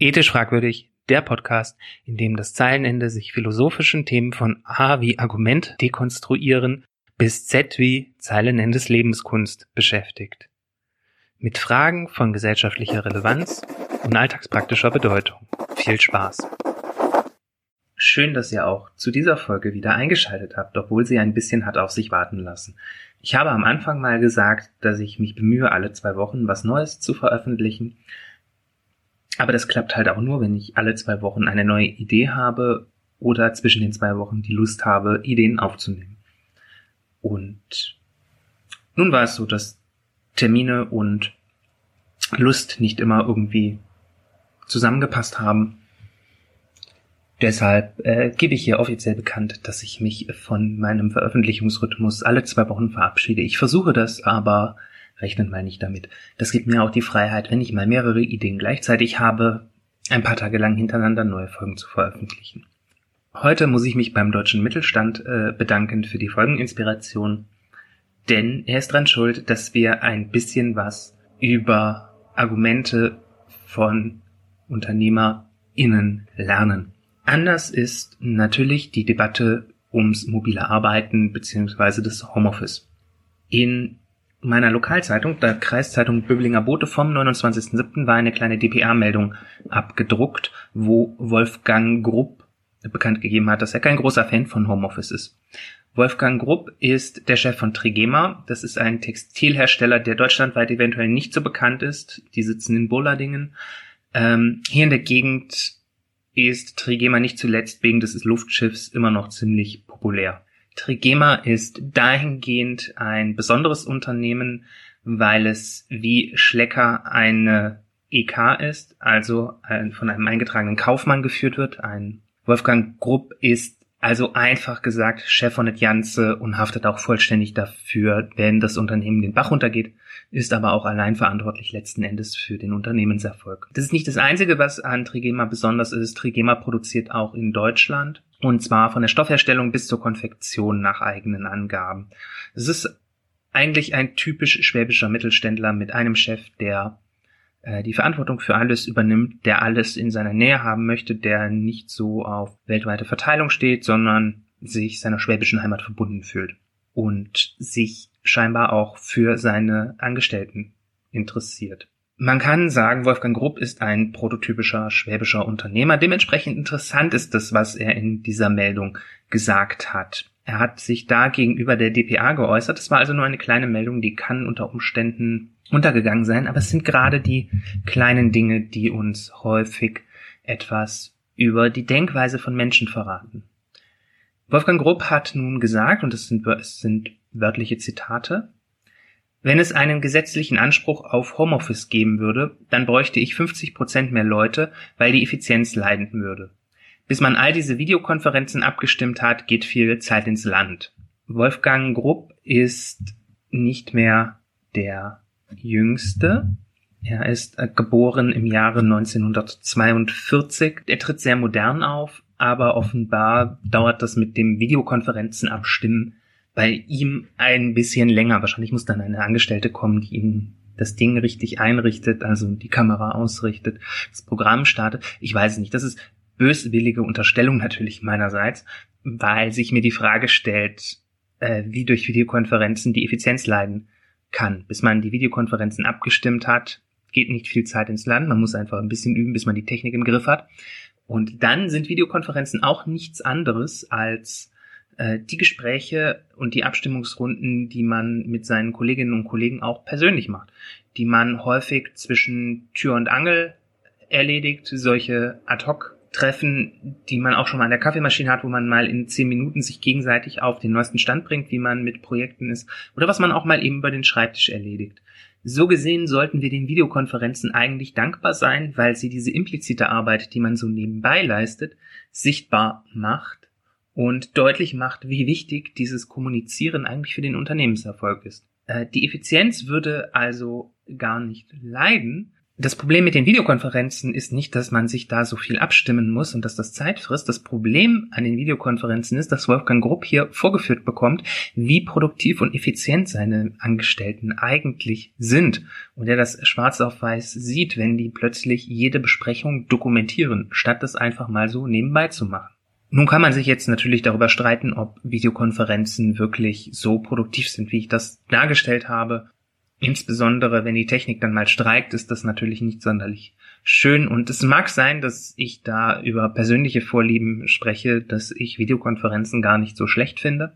Ethisch fragwürdig, der Podcast, in dem das Zeilenende sich philosophischen Themen von A wie Argument dekonstruieren bis Z wie Zeilenendes Lebenskunst beschäftigt. Mit Fragen von gesellschaftlicher Relevanz und alltagspraktischer Bedeutung. Viel Spaß! Schön, dass ihr auch zu dieser Folge wieder eingeschaltet habt, obwohl sie ein bisschen hat auf sich warten lassen. Ich habe am Anfang mal gesagt, dass ich mich bemühe, alle zwei Wochen was Neues zu veröffentlichen. Aber das klappt halt auch nur, wenn ich alle zwei Wochen eine neue Idee habe oder zwischen den zwei Wochen die Lust habe, Ideen aufzunehmen. Und nun war es so, dass Termine und Lust nicht immer irgendwie zusammengepasst haben. Deshalb äh, gebe ich hier offiziell bekannt, dass ich mich von meinem Veröffentlichungsrhythmus alle zwei Wochen verabschiede. Ich versuche das, aber Rechnet mal nicht damit. Das gibt mir auch die Freiheit, wenn ich mal mehrere Ideen gleichzeitig habe, ein paar Tage lang hintereinander neue Folgen zu veröffentlichen. Heute muss ich mich beim deutschen Mittelstand äh, bedanken für die Folgeninspiration, denn er ist dran schuld, dass wir ein bisschen was über Argumente von UnternehmerInnen lernen. Anders ist natürlich die Debatte ums mobile Arbeiten beziehungsweise das Homeoffice. In meiner Lokalzeitung, der Kreiszeitung Böblinger Bote vom 29.07. war eine kleine DPA-Meldung abgedruckt, wo Wolfgang Grupp bekannt gegeben hat, dass er kein großer Fan von Homeoffice ist. Wolfgang Grupp ist der Chef von Trigema. Das ist ein Textilhersteller, der deutschlandweit eventuell nicht so bekannt ist. Die sitzen in Bollardingen. Ähm, hier in der Gegend ist Trigema nicht zuletzt wegen des Luftschiffs immer noch ziemlich populär. Trigema ist dahingehend ein besonderes Unternehmen, weil es wie Schlecker eine EK ist, also von einem eingetragenen Kaufmann geführt wird. Ein Wolfgang Grupp ist also einfach gesagt Chef von et Janze und haftet auch vollständig dafür, wenn das Unternehmen den Bach runtergeht, ist aber auch allein verantwortlich letzten Endes für den Unternehmenserfolg. Das ist nicht das Einzige, was an Trigema besonders ist. Trigema produziert auch in Deutschland und zwar von der Stoffherstellung bis zur Konfektion nach eigenen Angaben. Es ist eigentlich ein typisch schwäbischer Mittelständler mit einem Chef, der äh, die Verantwortung für alles übernimmt, der alles in seiner Nähe haben möchte, der nicht so auf weltweite Verteilung steht, sondern sich seiner schwäbischen Heimat verbunden fühlt und sich scheinbar auch für seine Angestellten interessiert. Man kann sagen, Wolfgang Grupp ist ein prototypischer schwäbischer Unternehmer. Dementsprechend interessant ist das, was er in dieser Meldung gesagt hat. Er hat sich da gegenüber der DPA geäußert. Das war also nur eine kleine Meldung, die kann unter Umständen untergegangen sein, aber es sind gerade die kleinen Dinge, die uns häufig etwas über die Denkweise von Menschen verraten. Wolfgang Grupp hat nun gesagt, und es sind, es sind wörtliche Zitate, wenn es einen gesetzlichen Anspruch auf Homeoffice geben würde, dann bräuchte ich 50 Prozent mehr Leute, weil die Effizienz leiden würde. Bis man all diese Videokonferenzen abgestimmt hat, geht viel Zeit ins Land. Wolfgang Grupp ist nicht mehr der Jüngste. Er ist äh, geboren im Jahre 1942. Er tritt sehr modern auf, aber offenbar dauert das mit dem Videokonferenzen abstimmen bei ihm ein bisschen länger. Wahrscheinlich muss dann eine Angestellte kommen, die ihm das Ding richtig einrichtet, also die Kamera ausrichtet, das Programm startet. Ich weiß nicht. Das ist böswillige Unterstellung natürlich meinerseits, weil sich mir die Frage stellt, äh, wie durch Videokonferenzen die Effizienz leiden kann. Bis man die Videokonferenzen abgestimmt hat, geht nicht viel Zeit ins Land. Man muss einfach ein bisschen üben, bis man die Technik im Griff hat. Und dann sind Videokonferenzen auch nichts anderes als äh, die Gespräche und die Abstimmungsrunden, die man mit seinen Kolleginnen und Kollegen auch persönlich macht, die man häufig zwischen Tür und Angel erledigt, solche Ad-Hoc-Treffen, die man auch schon mal an der Kaffeemaschine hat, wo man mal in zehn Minuten sich gegenseitig auf den neuesten Stand bringt, wie man mit Projekten ist, oder was man auch mal eben über den Schreibtisch erledigt. So gesehen sollten wir den Videokonferenzen eigentlich dankbar sein, weil sie diese implizite Arbeit, die man so nebenbei leistet, sichtbar macht und deutlich macht, wie wichtig dieses Kommunizieren eigentlich für den Unternehmenserfolg ist. Äh, die Effizienz würde also gar nicht leiden, Das Problem mit den Videokonferenzen ist nicht, dass man sich da so viel abstimmen muss und dass das Zeit frisst. Das Problem an den Videokonferenzen ist, dass Wolfgang Grupp hier vorgeführt bekommt, wie produktiv und effizient seine Angestellten eigentlich sind. Und er das schwarz auf weiß sieht, wenn die plötzlich jede Besprechung dokumentieren, statt das einfach mal so nebenbei zu machen. Nun kann man sich jetzt natürlich darüber streiten, ob Videokonferenzen wirklich so produktiv sind, wie ich das dargestellt habe. Insbesondere wenn die Technik dann mal streikt, ist das natürlich nicht sonderlich schön. Und es mag sein, dass ich da über persönliche Vorlieben spreche, dass ich Videokonferenzen gar nicht so schlecht finde.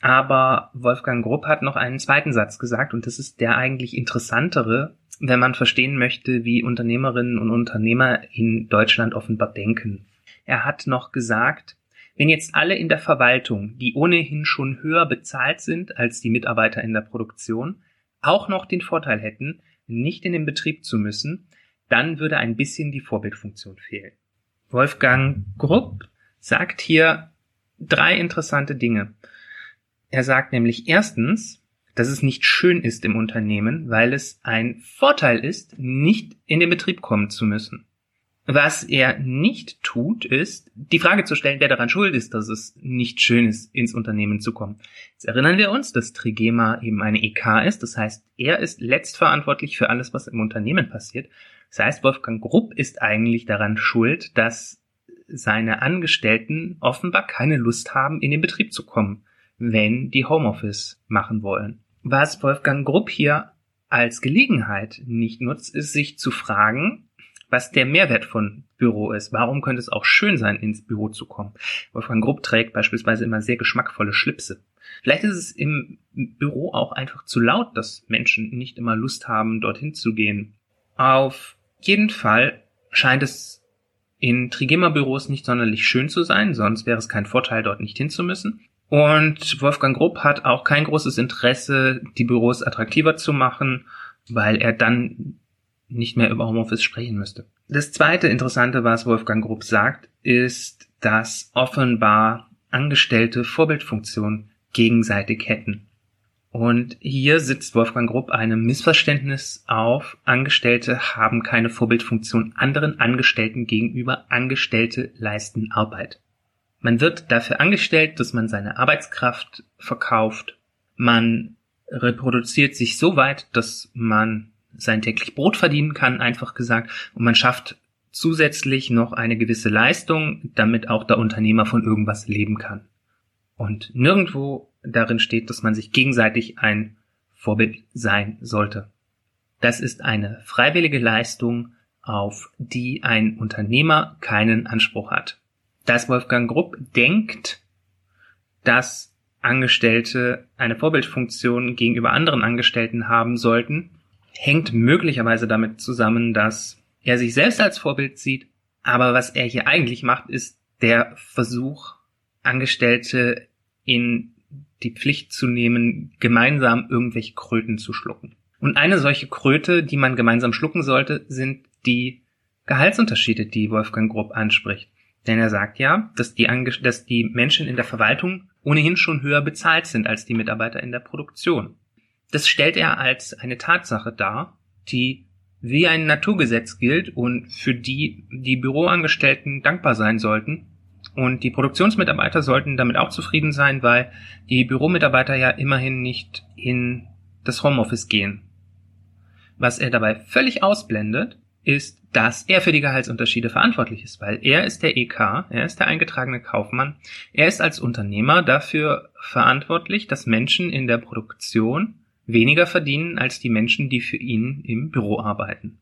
Aber Wolfgang Grupp hat noch einen zweiten Satz gesagt und das ist der eigentlich interessantere, wenn man verstehen möchte, wie Unternehmerinnen und Unternehmer in Deutschland offenbar denken. Er hat noch gesagt, wenn jetzt alle in der Verwaltung, die ohnehin schon höher bezahlt sind als die Mitarbeiter in der Produktion, auch noch den Vorteil hätten, nicht in den Betrieb zu müssen, dann würde ein bisschen die Vorbildfunktion fehlen. Wolfgang Grupp sagt hier drei interessante Dinge. Er sagt nämlich erstens, dass es nicht schön ist im Unternehmen, weil es ein Vorteil ist, nicht in den Betrieb kommen zu müssen. Was er nicht tut, ist, die Frage zu stellen, wer daran schuld ist, dass es nicht schön ist, ins Unternehmen zu kommen. Jetzt erinnern wir uns, dass Trigema eben eine EK ist. Das heißt, er ist letztverantwortlich für alles, was im Unternehmen passiert. Das heißt, Wolfgang Grupp ist eigentlich daran schuld, dass seine Angestellten offenbar keine Lust haben, in den Betrieb zu kommen, wenn die Homeoffice machen wollen. Was Wolfgang Grupp hier als Gelegenheit nicht nutzt, ist sich zu fragen, was der Mehrwert von Büro ist. Warum könnte es auch schön sein, ins Büro zu kommen? Wolfgang Grupp trägt beispielsweise immer sehr geschmackvolle Schlipse. Vielleicht ist es im Büro auch einfach zu laut, dass Menschen nicht immer Lust haben, dorthin zu gehen. Auf jeden Fall scheint es in Trigema-Büros nicht sonderlich schön zu sein, sonst wäre es kein Vorteil, dort nicht hin zu müssen. Und Wolfgang Grupp hat auch kein großes Interesse, die Büros attraktiver zu machen, weil er dann nicht mehr über Homeoffice sprechen müsste. Das zweite Interessante, was Wolfgang Grupp sagt, ist, dass offenbar Angestellte Vorbildfunktion gegenseitig hätten. Und hier sitzt Wolfgang Grupp einem Missverständnis auf. Angestellte haben keine Vorbildfunktion anderen Angestellten gegenüber. Angestellte leisten Arbeit. Man wird dafür angestellt, dass man seine Arbeitskraft verkauft. Man reproduziert sich so weit, dass man sein täglich Brot verdienen kann, einfach gesagt. Und man schafft zusätzlich noch eine gewisse Leistung, damit auch der Unternehmer von irgendwas leben kann. Und nirgendwo darin steht, dass man sich gegenseitig ein Vorbild sein sollte. Das ist eine freiwillige Leistung, auf die ein Unternehmer keinen Anspruch hat. Dass Wolfgang Grupp denkt, dass Angestellte eine Vorbildfunktion gegenüber anderen Angestellten haben sollten, hängt möglicherweise damit zusammen, dass er sich selbst als Vorbild sieht, aber was er hier eigentlich macht, ist der Versuch, Angestellte in die Pflicht zu nehmen, gemeinsam irgendwelche Kröten zu schlucken. Und eine solche Kröte, die man gemeinsam schlucken sollte, sind die Gehaltsunterschiede, die Wolfgang Grupp anspricht. Denn er sagt ja, dass die, Ange dass die Menschen in der Verwaltung ohnehin schon höher bezahlt sind als die Mitarbeiter in der Produktion. Das stellt er als eine Tatsache dar, die wie ein Naturgesetz gilt und für die die Büroangestellten dankbar sein sollten. Und die Produktionsmitarbeiter sollten damit auch zufrieden sein, weil die Büromitarbeiter ja immerhin nicht in das Homeoffice gehen. Was er dabei völlig ausblendet, ist, dass er für die Gehaltsunterschiede verantwortlich ist, weil er ist der EK, er ist der eingetragene Kaufmann, er ist als Unternehmer dafür verantwortlich, dass Menschen in der Produktion weniger verdienen als die Menschen, die für ihn im Büro arbeiten.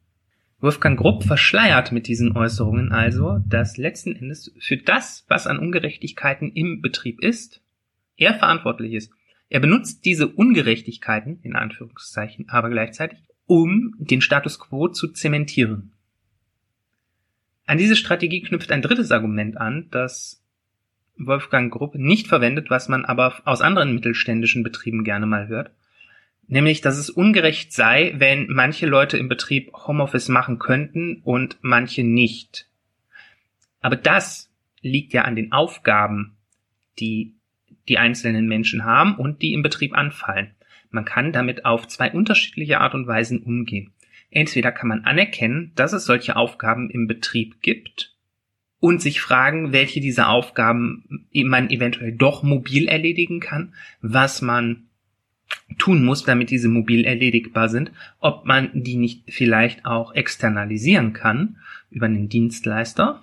Wolfgang Grupp verschleiert mit diesen Äußerungen also, dass letzten Endes für das, was an Ungerechtigkeiten im Betrieb ist, er verantwortlich ist. Er benutzt diese Ungerechtigkeiten, in Anführungszeichen, aber gleichzeitig, um den Status quo zu zementieren. An diese Strategie knüpft ein drittes Argument an, das Wolfgang Grupp nicht verwendet, was man aber aus anderen mittelständischen Betrieben gerne mal hört, Nämlich, dass es ungerecht sei, wenn manche Leute im Betrieb Homeoffice machen könnten und manche nicht. Aber das liegt ja an den Aufgaben, die die einzelnen Menschen haben und die im Betrieb anfallen. Man kann damit auf zwei unterschiedliche Art und Weisen umgehen. Entweder kann man anerkennen, dass es solche Aufgaben im Betrieb gibt und sich fragen, welche dieser Aufgaben man eventuell doch mobil erledigen kann, was man tun muss, damit diese mobil erledigbar sind, ob man die nicht vielleicht auch externalisieren kann über einen Dienstleister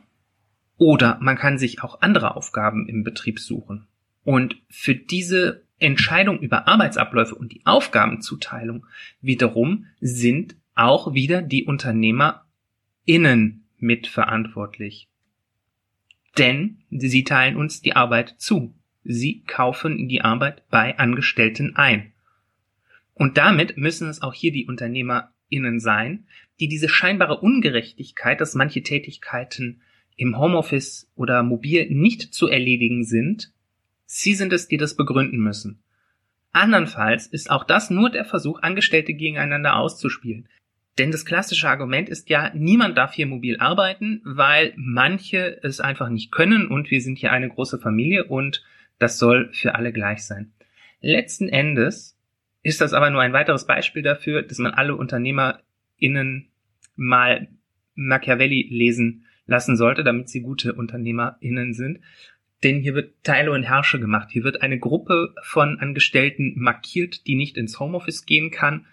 oder man kann sich auch andere Aufgaben im Betrieb suchen. Und für diese Entscheidung über Arbeitsabläufe und die Aufgabenzuteilung wiederum sind auch wieder die UnternehmerInnen mitverantwortlich. Denn sie teilen uns die Arbeit zu. Sie kaufen die Arbeit bei Angestellten ein. Und damit müssen es auch hier die UnternehmerInnen sein, die diese scheinbare Ungerechtigkeit, dass manche Tätigkeiten im Homeoffice oder mobil nicht zu erledigen sind, sie sind es, die das begründen müssen. Andernfalls ist auch das nur der Versuch, Angestellte gegeneinander auszuspielen. Denn das klassische Argument ist ja, niemand darf hier mobil arbeiten, weil manche es einfach nicht können und wir sind hier eine große Familie und das soll für alle gleich sein. Letzten Endes ist das aber nur ein weiteres Beispiel dafür, dass man alle UnternehmerInnen mal Machiavelli lesen lassen sollte, damit sie gute UnternehmerInnen sind. Denn hier wird Teile und Herrsche gemacht. Hier wird eine Gruppe von Angestellten markiert, die nicht ins Homeoffice gehen kann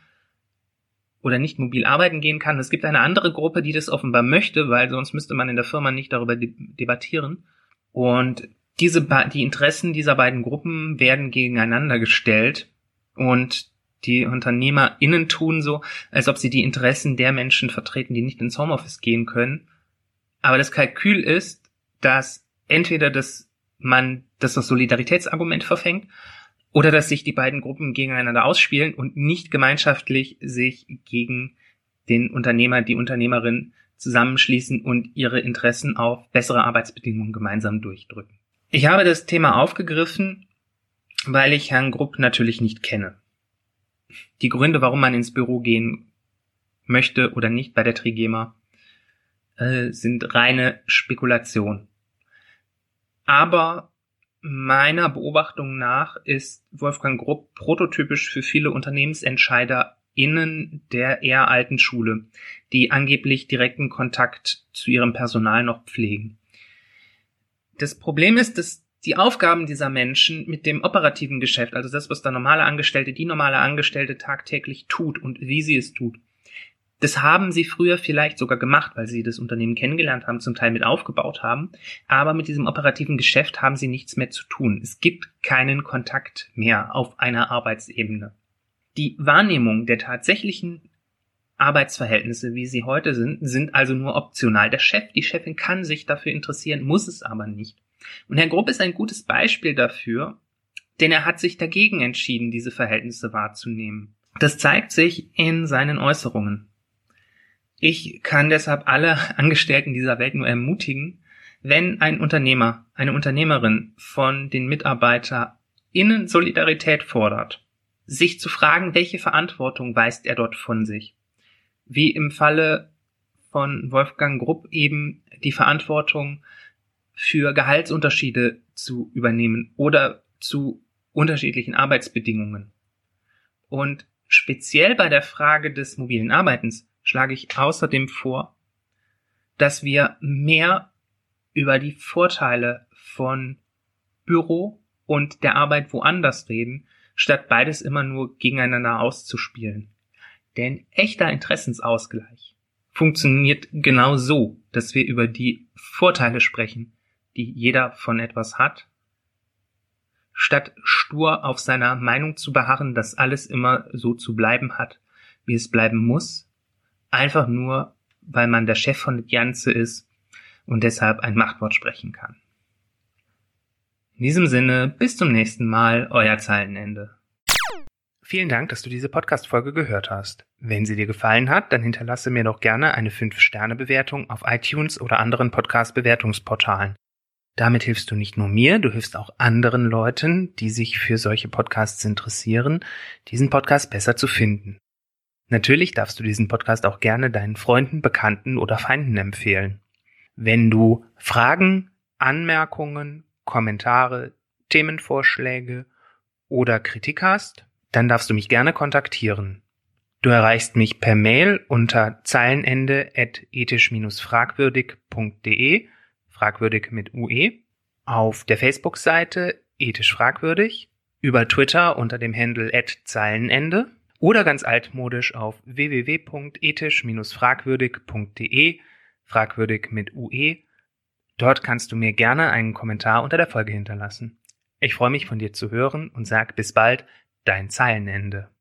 oder nicht mobil arbeiten gehen kann. Es gibt eine andere Gruppe, die das offenbar möchte, weil sonst müsste man in der Firma nicht darüber debattieren. Und diese die Interessen dieser beiden Gruppen werden gegeneinander gestellt und die UnternehmerInnen tun so, als ob sie die Interessen der Menschen vertreten, die nicht ins Homeoffice gehen können. Aber das Kalkül ist, dass entweder das man, dass das Solidaritätsargument verfängt oder dass sich die beiden Gruppen gegeneinander ausspielen und nicht gemeinschaftlich sich gegen den Unternehmer, die Unternehmerin zusammenschließen und ihre Interessen auf bessere Arbeitsbedingungen gemeinsam durchdrücken. Ich habe das Thema aufgegriffen, weil ich Herrn Grupp natürlich nicht kenne. Die Gründe, warum man ins Büro gehen möchte oder nicht bei der Trigema, äh, sind reine Spekulation. Aber Meiner Beobachtung nach ist Wolfgang Grupp prototypisch für viele Unternehmensentscheider innen der eher alten Schule, die angeblich direkten Kontakt zu ihrem Personal noch pflegen. Das Problem ist, dass die Aufgaben dieser Menschen mit dem operativen Geschäft, also das, was der normale Angestellte, die normale Angestellte tagtäglich tut und wie sie es tut, das haben sie früher vielleicht sogar gemacht, weil sie das Unternehmen kennengelernt haben, zum Teil mit aufgebaut haben. Aber mit diesem operativen Geschäft haben sie nichts mehr zu tun. Es gibt keinen Kontakt mehr auf einer Arbeitsebene. Die Wahrnehmung der tatsächlichen Arbeitsverhältnisse, wie sie heute sind, sind also nur optional. Der Chef, die Chefin kann sich dafür interessieren, muss es aber nicht. Und Herr Grupp ist ein gutes Beispiel dafür, denn er hat sich dagegen entschieden, diese Verhältnisse wahrzunehmen. Das zeigt sich in seinen Äußerungen. Ich kann deshalb alle Angestellten dieser Welt nur ermutigen, wenn ein Unternehmer, eine Unternehmerin von den MitarbeiterInnen Solidarität fordert, sich zu fragen, welche Verantwortung weist er dort von sich. Wie im Falle von Wolfgang Grupp eben die Verantwortung für Gehaltsunterschiede zu übernehmen oder zu unterschiedlichen Arbeitsbedingungen. Und speziell bei der Frage des mobilen Arbeitens schlage ich außerdem vor, dass wir mehr über die Vorteile von Büro und der Arbeit woanders reden, statt beides immer nur gegeneinander auszuspielen. Denn echter Interessensausgleich funktioniert genau so, dass wir über die Vorteile sprechen, die jeder von etwas hat, statt stur auf seiner Meinung zu beharren, dass alles immer so zu bleiben hat, wie es bleiben muss, einfach nur, weil man der Chef von Janze ist und deshalb ein Machtwort sprechen kann. In diesem Sinne, bis zum nächsten Mal, euer Zeilenende. Vielen Dank, dass du diese Podcast-Folge gehört hast. Wenn sie dir gefallen hat, dann hinterlasse mir doch gerne eine 5-Sterne-Bewertung auf iTunes oder anderen Podcast-Bewertungsportalen. Damit hilfst du nicht nur mir, du hilfst auch anderen Leuten, die sich für solche Podcasts interessieren, diesen Podcast besser zu finden. Natürlich darfst du diesen Podcast auch gerne deinen Freunden, Bekannten oder Feinden empfehlen. Wenn du Fragen, Anmerkungen, Kommentare, Themenvorschläge oder Kritik hast, dann darfst du mich gerne kontaktieren. Du erreichst mich per Mail unter zeilenende at ethisch-fragwürdig.de, fragwürdig mit UE, auf der Facebook-Seite ethisch fragwürdig, über Twitter unter dem Handle zeilenende oder ganz altmodisch auf www.ethisch-fragwürdig.de, fragwürdig mit UE. Dort kannst du mir gerne einen Kommentar unter der Folge hinterlassen. Ich freue mich von dir zu hören und sag bis bald, dein Zeilenende.